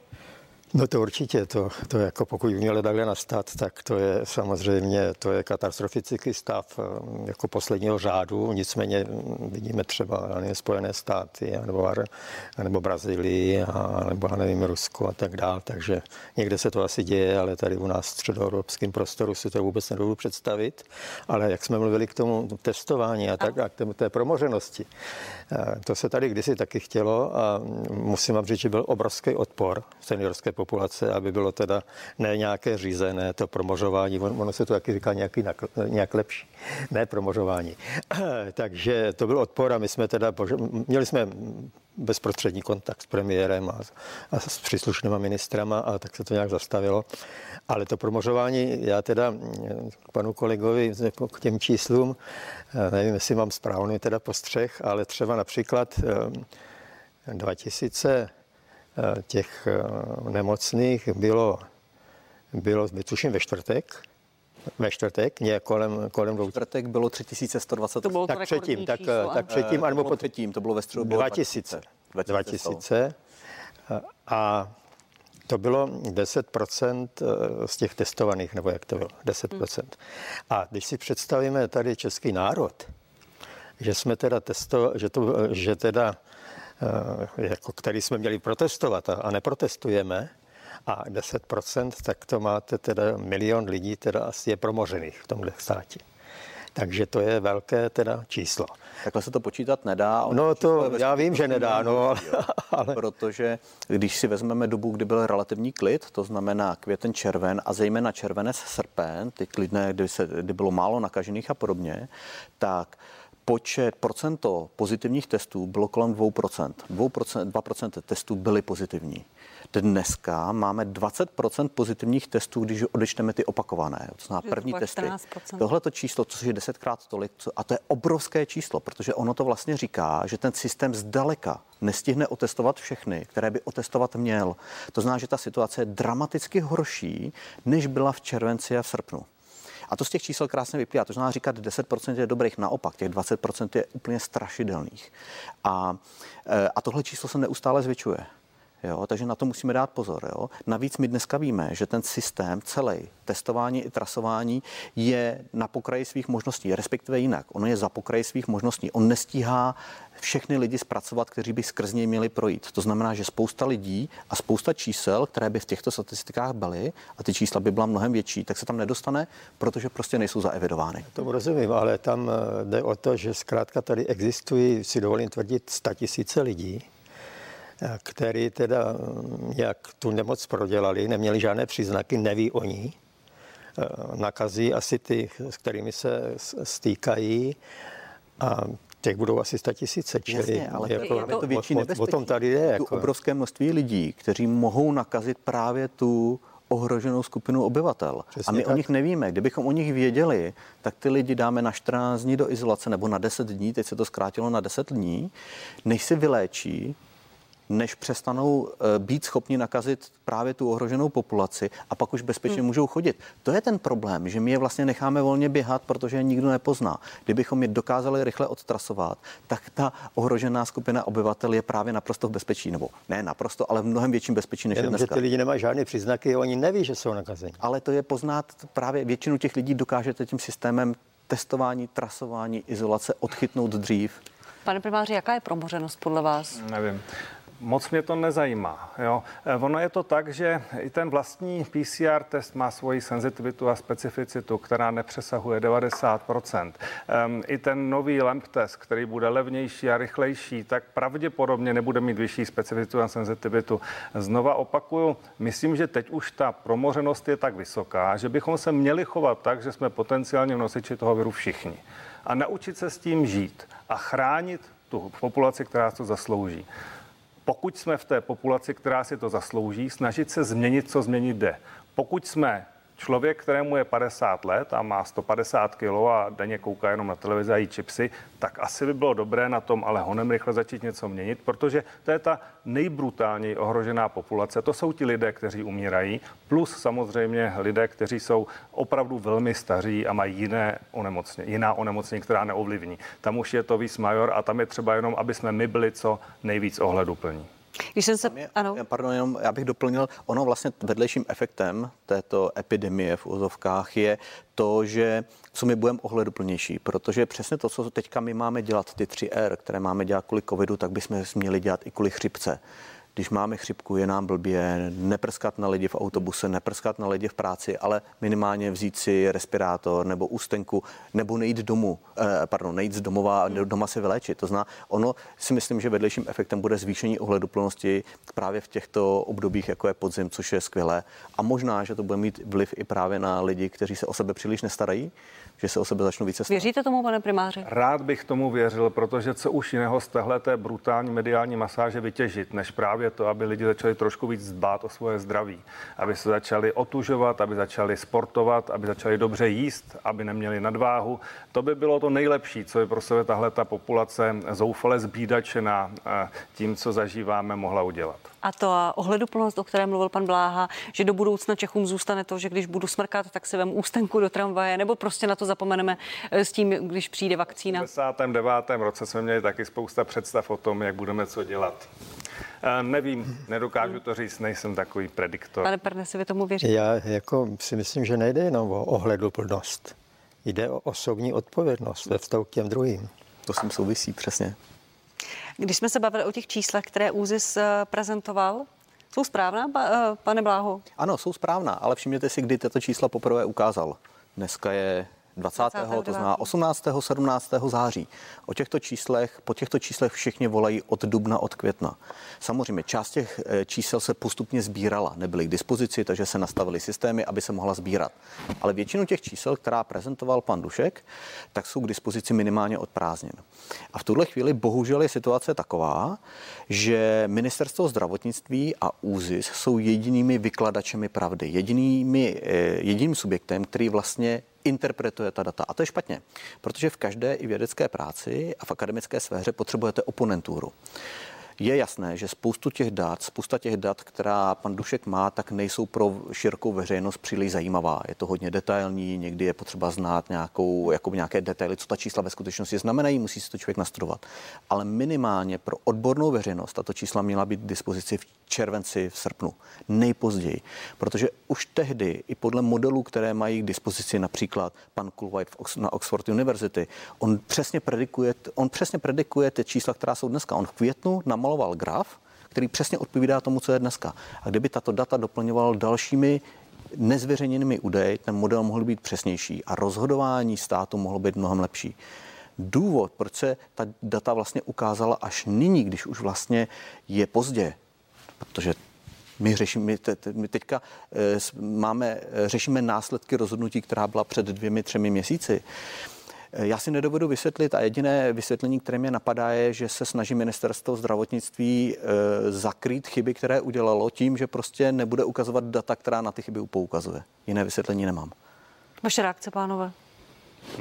No to určitě, to, to jako pokud by mělo takhle nastat, tak to je samozřejmě, to je katastrofický stav eh, jako posledního řádu, nicméně vidíme třeba nevím, Spojené státy, nebo, nebo Brazílii, a, nebo nevím, Rusko a tak dále, takže někde se to asi děje, ale tady u nás v středoevropském prostoru si to vůbec nedovedu představit, ale jak jsme mluvili k tomu testování a tak, a k té promoženosti, eh, to se tady kdysi taky chtělo a musím vám říct, že byl obrovský odpor seniorské populace, aby bylo teda ne nějaké řízené to promožování, ono se to taky říká nějaký, nějak lepší, ne promožování. Takže to byl odpor a my jsme teda, měli jsme bezprostřední kontakt s premiérem a, a s příslušnými ministrama a tak se to nějak zastavilo. Ale to promožování, já teda k panu kolegovi, jako k těm číslům, nevím, jestli mám správný teda postřeh, ale třeba například 2000 Eh, těch eh, nemocných bylo, bylo tuším ve čtvrtek, ve čtvrtek, nějak kolem, kolem dvou. čtvrtek bylo 3120. To bylo tak to předtím, tak, číslo, tak předtím, anebo po předtím, to bylo ve středu. 2000. 2000. 2000 a to bylo 10% eh, z těch testovaných, nebo jak to bylo, 10%. Hmm. A když si představíme tady český národ, že jsme teda testo, že, to, že teda Eh, jako který jsme měli protestovat a, a neprotestujeme, a 10%, tak to máte teda milion lidí, teda asi je promořených v tomhle státě. Takže to je velké teda číslo. Takhle se to počítat nedá. No to já vím, že nedá, no, ale, ale... Protože když si vezmeme dobu, kdy byl relativní klid, to znamená květen, červen a zejména červenec, srpen, ty klidné, kdy, se, kdy bylo málo nakažených a podobně, tak počet, procento pozitivních testů bylo kolem 2%. 2%, 2% testů byly pozitivní. Dneska máme 20% pozitivních testů, když odečteme ty opakované. To znamená první testy. Tohle to číslo, což je desetkrát tolik, a to je obrovské číslo, protože ono to vlastně říká, že ten systém zdaleka nestihne otestovat všechny, které by otestovat měl. To znamená, že ta situace je dramaticky horší, než byla v červenci a v srpnu. A to z těch čísel krásně vyplývá. To znamená říkat 10% je dobrých, naopak těch 20% je úplně strašidelných. A, e, a tohle číslo se neustále zvětšuje. Jo, takže na to musíme dát pozor. Jo. Navíc my dneska víme, že ten systém celý testování i trasování je na pokraji svých možností, respektive jinak. On je za pokraji svých možností. On nestíhá všechny lidi zpracovat, kteří by skrz něj měli projít. To znamená, že spousta lidí a spousta čísel, které by v těchto statistikách byly, a ty čísla by byla mnohem větší, tak se tam nedostane, protože prostě nejsou zaevidovány. To rozumím, ale tam eh, jde o to, že zkrátka tady existují, si dovolím tvrdit, tisíce lidí, který teda mm, jak tu nemoc prodělali, neměli žádné příznaky, neví o ní, eh, nakazí asi ty, s kterými se stýkají a těch budou asi 100 tisíce, čili Jasně, ale jako, je to, to větší nebezpečí. O tom tady je. Jako. Tu obrovské množství lidí, kteří mohou nakazit právě tu ohroženou skupinu obyvatel. Přesně a my tak. o nich nevíme. Kdybychom o nich věděli, tak ty lidi dáme na 14 dní do izolace nebo na 10 dní, teď se to zkrátilo na 10 dní, než si vyléčí, než přestanou eh, být schopni nakazit právě tu ohroženou populaci a pak už bezpečně hmm. můžou chodit. To je ten problém, že my je vlastně necháme volně běhat, protože je nikdo nepozná. Kdybychom je dokázali rychle odtrasovat, tak ta ohrožená skupina obyvatel je právě naprosto v bezpečí, nebo ne naprosto, ale v mnohem větším bezpečí než Jenom, je dneska. Že ty lidi nemají žádné příznaky, oni neví, že jsou nakazeni. Ale to je poznat právě většinu těch lidí dokážete tím systémem testování, trasování, izolace odchytnout dřív. Pane primáři, jaká je promořenost podle vás? Nevím moc mě to nezajímá. Jo. Eh, ono je to tak, že i ten vlastní PCR test má svoji senzitivitu a specificitu, která nepřesahuje 90%. Um, I ten nový LAMP test, který bude levnější a rychlejší, tak pravděpodobně nebude mít vyšší specificitu a senzitivitu. Znova opakuju, myslím, že teď už ta promořenost je tak vysoká, že bychom se měli chovat tak, že jsme potenciálně nosiči toho viru všichni. A naučit se s tím žít a chránit tu populaci, která to zaslouží pokud jsme v té populaci, která si to zaslouží, snažit se změnit, co změnit jde. Pokud jsme člověk, kterému je 50 let a má 150 kg a denně kouká jenom na televizi a jí čipsy, tak asi by bylo dobré na tom ale honem rychle začít něco měnit, protože to je ta nejbrutálněji ohrožená populace. To jsou ti lidé, kteří umírají, plus samozřejmě lidé, kteří jsou opravdu velmi staří a mají jiné onemocnění, jiná onemocnění, která neovlivní. Tam už je to víc major a tam je třeba jenom, aby jsme my byli co nejvíc ohleduplní. Když jsem se... Je, ano. Pardon, jenom já bych doplnil, ono vlastně vedlejším efektem této epidemie v úzovkách je to, že co my budeme ohleduplnější, protože přesně to, co teďka my máme dělat, ty 3R, které máme dělat kvůli covidu, tak bychom měli dělat i kvůli chřipce když máme chřipku, je nám blbě, neprskat na lidi v autobuse, neprskat na lidi v práci, ale minimálně vzít si respirátor nebo ústenku, nebo nejít domů, eh, pardon, nejít z domova, doma se vyléčit. To zná, ono si myslím, že vedlejším efektem bude zvýšení ohleduplnosti právě v těchto obdobích, jako je podzim, což je skvělé. A možná, že to bude mít vliv i právě na lidi, kteří se o sebe příliš nestarají, že se o sebe začnou více starat. Věříte tomu, pane primáři? Rád bych tomu věřil, protože co už jiného z téhle té brutální mediální masáže vytěžit, než právě to, aby lidi začali trošku víc dbát o svoje zdraví, aby se začali otužovat, aby začali sportovat, aby začali dobře jíst, aby neměli nadváhu. To by bylo to nejlepší, co by pro sebe tahle ta populace zoufale zbídačená eh, tím, co zažíváme, mohla udělat a to ohleduplnost, o které mluvil pan Bláha, že do budoucna Čechům zůstane to, že když budu smrkat, tak si vem ústenku do tramvaje, nebo prostě na to zapomeneme eh, s tím, když přijde vakcína. V 59. roce jsme měli taky spousta představ o tom, jak budeme co dělat. Uh, nevím, nedokážu to říct, nejsem takový prediktor. Pane Perne, si vy tomu věříte? Já jako si myslím, že nejde jenom o ohleduplnost. Jde o osobní odpovědnost ve vztahu k těm druhým. To s tím souvisí, přesně. Když jsme se bavili o těch číslech, které ÚZIS eh, prezentoval, jsou správná, eh, pane Bláho? Ano, jsou správná, ale všimněte si, kdy tato čísla poprvé ukázal. Dneska je 20. 20. to znamená 18. 17. září. O těchto číslech, po těchto číslech všichni volají od dubna, od května. Samozřejmě část těch eh, čísel se postupně sbírala, nebyly k dispozici, takže se nastavily systémy, aby se mohla sbírat. Ale většinu těch čísel, která prezentoval pan Dušek, tak jsou k dispozici minimálně od prázdnin. A v tuhle chvíli bohužel je situace taková, že ministerstvo zdravotnictví a ÚZIS jsou jedinými vykladačemi pravdy, jedinými, eh, jediným subjektem, který vlastně interpretuje ta data. A to je špatně, protože v každé i vědecké práci a v akademické sféře potřebujete oponenturu. Je jasné, že spoustu těch dat, spousta těch dat, která pan Dušek má, tak nejsou pro širokou veřejnost příliš zajímavá. Je to hodně detailní, někdy je potřeba znát nějakou, jako nějaké detaily, co ta čísla ve skutečnosti znamenají, musí si to člověk nastudovat. Ale minimálně pro odbornou veřejnost tato čísla měla být k dispozici v červenci, v srpnu, nejpozději. Protože už tehdy i podle modelů, které mají k dispozici například pan Kulwhite na Oxford University, on přesně predikuje, on přesně predikuje ty čísla, která jsou dneska. On v květnu namaloval graf, který přesně odpovídá tomu, co je dneska. A kdyby tato data doplňoval dalšími nezveřejněnými údaji, ten model mohl být přesnější a rozhodování státu mohlo být mnohem lepší. Důvod, proč se ta data vlastně ukázala až nyní, když už vlastně je pozdě, protože my, řešíme, my, te, my teďka e, máme, řešíme následky rozhodnutí, která byla před dvěmi, třemi měsíci. Já si nedovedu vysvětlit a jediné vysvětlení, které mě napadá, je, že se snaží ministerstvo zdravotnictví e, zakrýt chyby, které udělalo tím, že prostě nebude ukazovat data, která na ty chyby poukazuje. Jiné vysvětlení nemám. Vaše reakce, pánové?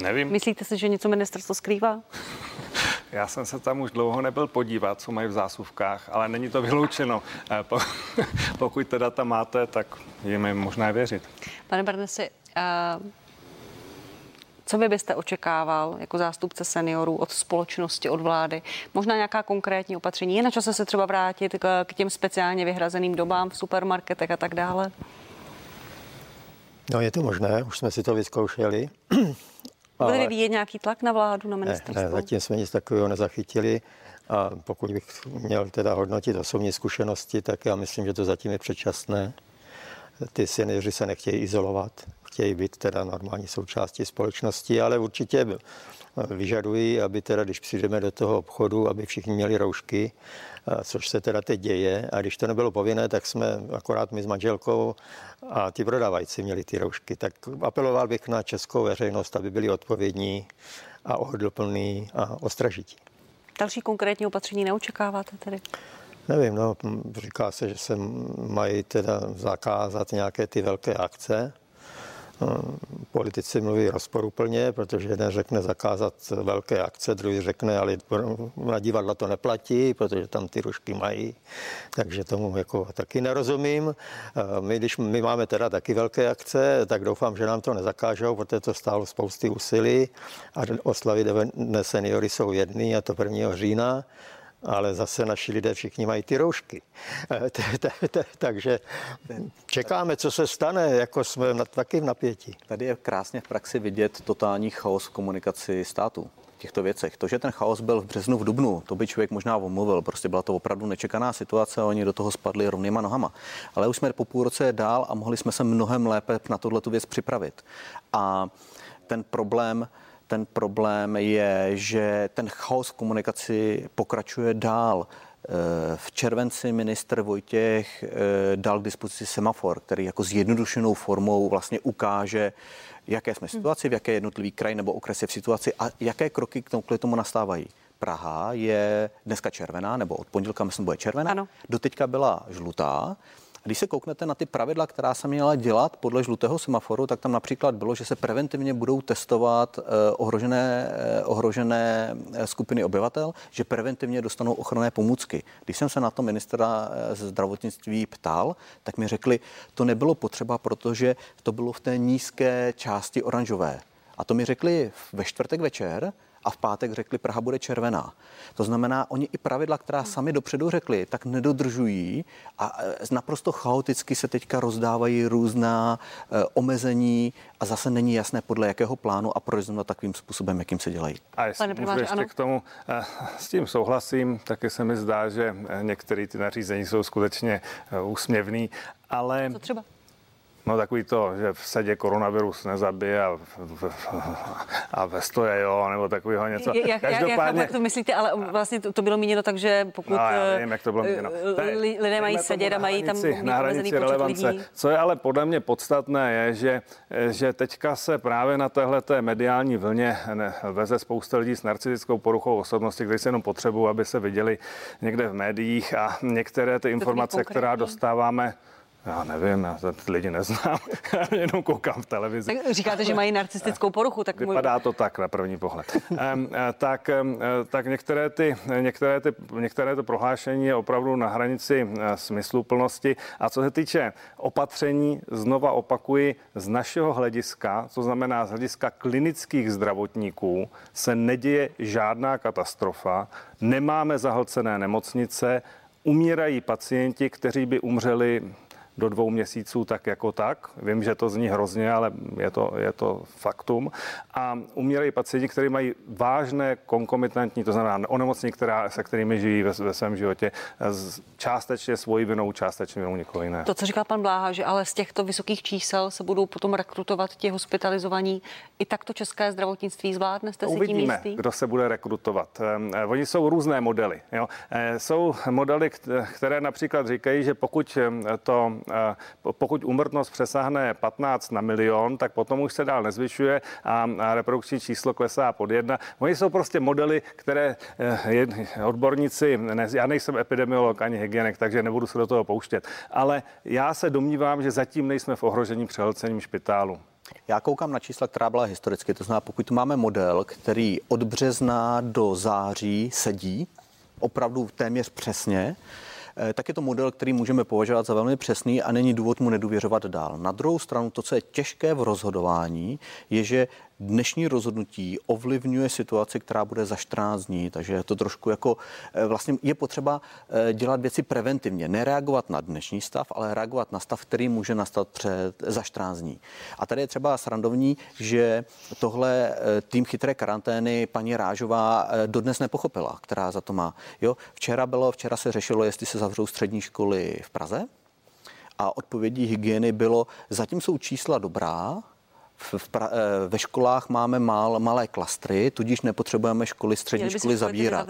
Nevím. Myslíte si, že něco ministerstvo skrývá? Já jsem se tam už dlouho nebyl podívat, co mají v zásuvkách, ale není to vyloučeno. Eh, pokud teda tam máte, tak jim možná věřit. Pane Barnesi, uh, co vy byste očekával jako zástupce seniorů od společnosti, od vlády? Možná nějaká konkrétní opatření? Je na čase se třeba vrátit k, k těm speciálně vyhrazeným dobám v supermarketech a tak dále? No je to možné, už jsme si to vyzkoušeli. Bude vyvíjet nějaký tlak na vládu, na ministerstvo? Ne, ne, zatím jsme nic takového nezachytili. A pokud bych měl teda hodnotit osobní zkušenosti, tak já myslím, že to zatím je předčasné. Ty seniori se nechtějí izolovat, chtějí být teda normální součástí společnosti, ale určitě vyžadují, aby teda, když přijdeme do toho obchodu, aby všichni měli roušky, což se teda teď děje. A když to nebylo povinné, tak jsme akorát my s manželkou a ty prodávající měli ty roušky. Tak apeloval bych na českou veřejnost, aby byli odpovědní a ohleduplní a ostražití. Další konkrétní opatření neočekáváte tedy? Nevím, no, říká se, že se mají teda zakázat nějaké ty velké akce, Politici mluví rozporuplně, protože jeden řekne zakázat velké akce, druhý řekne, ale na divadla to neplatí, protože tam ty rušky mají, takže tomu jako taky nerozumím. My, když my máme teda taky velké akce, tak doufám, že nám to nezakážou, protože to stálo spousty úsilí a oslavy dne seniory jsou jedný a to 1. října ale zase naši lidé všichni mají ty roušky. Eh, takže čekáme, co se stane, jako jsme taky v napětí. Tady je krásně v praxi vidět totální chaos v komunikaci státu těchto věcech. To, že ten chaos byl v březnu, v dubnu, to by člověk možná omluvil. Prostě byla to opravdu nečekaná situace a oni do toho spadli rovnýma nohama. Ale už jsme po půl roce dál a mohli jsme se mnohem lépe na tuhle věc připravit. A ten problém ten problém je, že ten chaos v komunikaci pokračuje dál. Eh, v červenci minister Vojtěch eh, dal k dispozici semafor, který jako zjednodušenou formou vlastně ukáže, jaké jsme situaci, v jaké jednotlivý kraj nebo okres je v situaci a jaké kroky k tomu nastávají. Praha je dneska červená, nebo od pondělka myslím bude červená. Ano. Doteďka byla žlutá. Když se kouknete na ty pravidla, která se měla dělat podle žlutého semaforu, tak tam například bylo, že se preventivně budou testovat eh, ohrožené, eh, ohrožené eh, skupiny obyvatel, že preventivně dostanou ochranné pomůcky. Když jsem se na to ministra zdravotnictví ptal, tak mi řekli, to nebylo potřeba, protože to bylo v té nízké části oranžové. A to mi řekli ve čtvrtek večer, a v pátek řekli, Praha bude červená. To znamená, oni i pravidla, která sami dopředu řekli, tak nedodržují a e, naprosto chaoticky se teďka rozdávají různá e, omezení a zase není jasné, podle jakého plánu a proč takovým způsobem, jakým se dělají. A jestli Pane můžu ještě ano. k tomu, e, s tím souhlasím, taky se mi zdá, že některé ty nařízení jsou skutečně úsměvný, ale... Co třeba? No takový to, že v sedě koronavirus nezabije a, a ve stoje jo, nebo takového něco. Jak, Každopádně... jak, jak to myslíte, ale vlastně to, to bylo míněno tak, že pokud no, já nevím, jak to bylo míněno. Eh, lidé mají sedět a mají tam na hranici relevance. Lidí. Co je ale podle mě podstatné je, že, že teďka se právě na téhle mediální vlně veze spousta lidí s narcistickou poruchou osobnosti, kteří se jenom potřebují, aby se viděli někde v médiích a některé ty informace, která dostáváme, já nevím, já ty lidi neznám, já jenom koukám v televizi. Tak říkáte, že mají narcistickou poruchu, tak Vypadá to tak na první pohled. um, tak, um, tak některé, ty, některé, ty, některé to prohlášení je opravdu na hranici smysluplnosti. A co se týče opatření, znova opakuji, z našeho hlediska, co znamená z hlediska klinických zdravotníků, se neděje žádná katastrofa, nemáme zahlcené nemocnice, umírají pacienti, kteří by umřeli do dvou měsíců tak jako tak. Vím, že to zní hrozně, ale je to, je to faktum. A umírají pacienti, kteří mají vážné konkomitantní, to znamená onemocnění, která, se kterými žijí ve, ve svém životě, částečně svojí vinou, částečně vinou někoho jiného. To, co říká pan Bláha, že ale z těchto vysokých čísel se budou potom rekrutovat ti hospitalizovaní. I tak to české zdravotnictví zvládne? Jste si Uvidíme, tím jistý? kdo se bude rekrutovat. Ehm, eh, oni jsou různé modely. Jo. Eh, jsou modely, které například říkají, že pokud ehm, to pokud umrtnost přesáhne 15 na milion, tak potom už se dál nezvyšuje a reprodukční číslo klesá pod jedna. Oni jsou prostě modely, které odborníci, já nejsem epidemiolog ani hygienik, takže nebudu se do toho pouštět, ale já se domnívám, že zatím nejsme v ohrožení přehlcením špitálu. Já koukám na čísla, která byla historicky, to znamená, pokud máme model, který od března do září sedí, opravdu téměř přesně, eh, tak je to model, který můžeme považovat za velmi přesný a není důvod mu nedůvěřovat dál. Na druhou stranu, to, co je těžké v rozhodování, je, že dnešní rozhodnutí ovlivňuje situaci, která bude za 14 dní, takže je to trošku jako eh, vlastně je potřeba eh, dělat věci preventivně, nereagovat na dnešní stav, ale reagovat na stav, který může nastat před, za 14 dní. A tady je třeba srandovní, že tohle eh, tým chytré karantény paní Rážová dodnes nepochopila, která za to má. Jo, včera bylo, včera se řešilo, jestli se zavřou střední školy v Praze, a odpovědí hygieny bylo, zatím jsou čísla dobrá, v, v pra, eh, ve školách máme mal, malé klastry, tudíž nepotřebujeme školy, střední školy zavírat.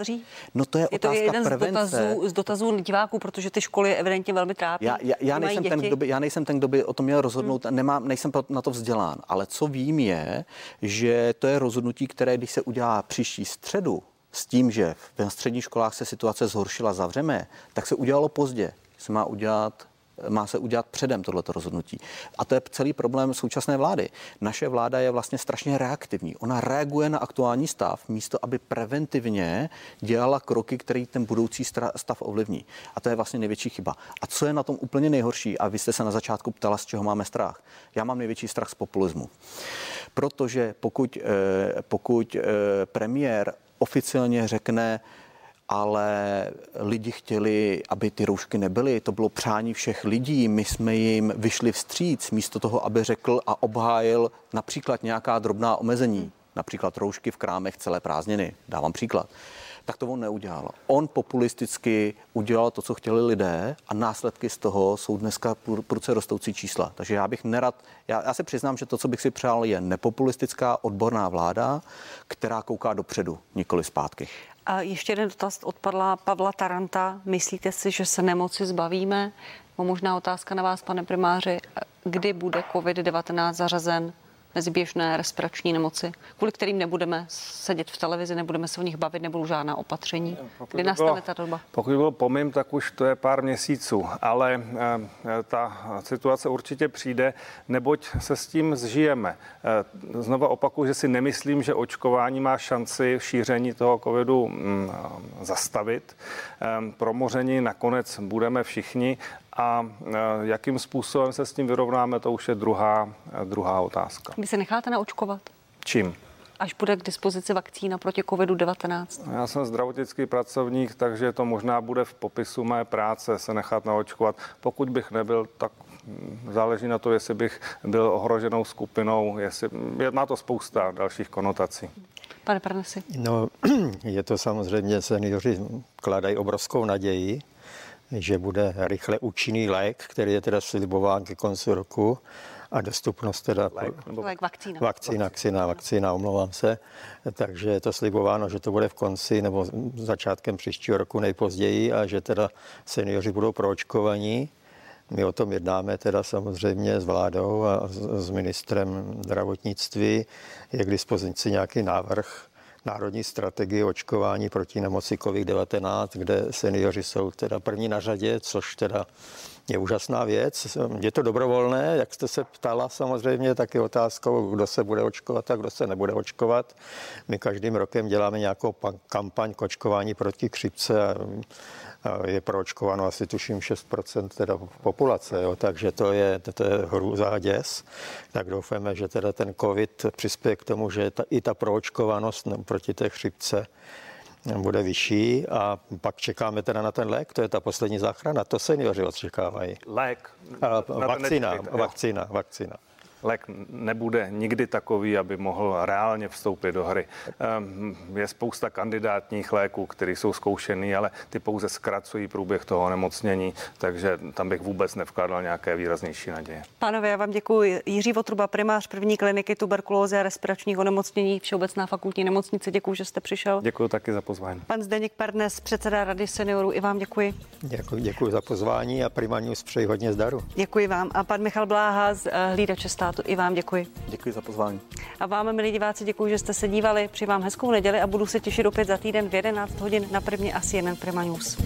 No to je, je otázka to jeden prevence. Z dotazů, z dotazů diváků, protože ty školy evidentně velmi trápí. Já, já, já, nejsem, ten, kdo by, já nejsem ten, kdo by o tom měl rozhodnout, hmm. nemám, nejsem na to vzdělán, ale co vím je, že to je rozhodnutí, které když se udělá příští středu, s tím, že v středních školách se situace zhoršila, zavřeme, tak se udělalo pozdě. Se má udělat má se udělat předem tohleto rozhodnutí. A to je celý problém současné vlády. Naše vláda je vlastně strašně reaktivní. Ona reaguje na aktuální stav, místo aby preventivně dělala kroky, které ten budoucí stav ovlivní. A to je vlastně největší chyba. A co je na tom úplně nejhorší, a vy jste se na začátku ptala, z čeho máme strach. Já mám největší strach z populismu. Protože pokud, eh, pokud eh, premiér oficiálně řekne, ale lidi chtěli, aby ty roušky nebyly. To bylo přání všech lidí. My jsme jim vyšli vstříc místo toho, aby řekl a obhájil například nějaká drobná omezení, například roušky v krámech celé prázdniny. Dávám příklad tak to on neudělal. On populisticky udělal to, co chtěli lidé a následky z toho jsou dneska prudce rostoucí čísla. Takže já bych nerad, já, já se přiznám, že to, co bych si přál, je nepopulistická odborná vláda, která kouká dopředu, nikoli zpátky. A ještě jeden dotaz odpadla Pavla Taranta. Myslíte si, že se nemoci zbavíme? Možná otázka na vás, pane primáři. Kdy bude COVID-19 zařazen mezi běžné respirační nemoci, kvůli kterým nebudeme sedět v televizi, nebudeme se o nich bavit, nebudou žádná opatření. Pokud Kdy nastane ta doba? Pokud bylo pomím, tak už to je pár měsíců, ale e, ta situace určitě přijde, neboť se s tím zžijeme. E, znova opakuju, že si nemyslím, že očkování má šanci šíření toho covidu mm, zastavit. E, promoření nakonec budeme všichni a e, jakým způsobem se s tím vyrovnáme, to už je druhá, e, druhá otázka. Vy se necháte naočkovat? Čím? až bude k dispozici vakcína proti COVID-19? Já jsem zdravotnický pracovník, takže to možná bude v popisu mé práce se nechat naočkovat. Pokud bych nebyl, tak záleží na to, jestli bych byl ohroženou skupinou, jestli, má to spousta dalších konotací. Pane Parnesi. No, je to samozřejmě, seniori kladají obrovskou naději, že bude rychle účinný lék, který je teda slibován ke konci roku a dostupnost teda... Lék, nebo... lék vakcína. Vakcína, vakcína, vakcína, omlouvám se. Takže je to slibováno, že to bude v konci nebo začátkem příštího roku nejpozději a že teda seniori budou proočkovaní. My o tom jednáme teda samozřejmě s vládou a s ministrem zdravotnictví. Je k dispozici nějaký návrh národní strategii očkování proti nemoci COVID-19, kde seniori jsou teda první na řadě, což teda je úžasná věc. Je to dobrovolné, jak jste se ptala samozřejmě, tak je otázkou, kdo se bude očkovat a kdo se nebude očkovat. My každým rokem děláme nějakou kampaň k očkování proti křipce a je proočkováno asi tuším 6% teda populace, jo, takže to je, to je hrůza děs. Tak doufáme, že teda ten covid přispěje k tomu, že ta, i ta proočkovanost proti té chřipce bude vyšší a pak čekáme teda na ten lék, to je ta poslední záchrana, to seniori očekávají. Lék? A, vakcína, vakcína, vakcína. Lék nebude nikdy takový, aby mohl reálně vstoupit do hry. Ehm, je spousta kandidátních léků, které jsou zkoušený, ale ty pouze zkracují průběh toho nemocnění, takže tam bych vůbec nevkládal nějaké výraznější naděje. Pánové, já vám děkuji. Jiří Votruba, primář první kliniky tuberkulózy a respiračních onemocnění Všeobecná fakultní nemocnice. Děkuji, že jste přišel. Děkuji taky za pozvání. Pan Zdeněk Pernes, předseda Rady seniorů, i vám děkuji. Děkuji, děkuji za pozvání a News přeji hodně zdaru. Děkuji vám. A pan Michal Bláha z eh, Hlídače státu, i vám děkuji. Děkuji za pozvání. A vám, milí diváci, děkuji, že jste se dívali. Přeji vám hezkou neděli a budu se těšit opět za týden v 11 hodin na první asi jeden Prima News.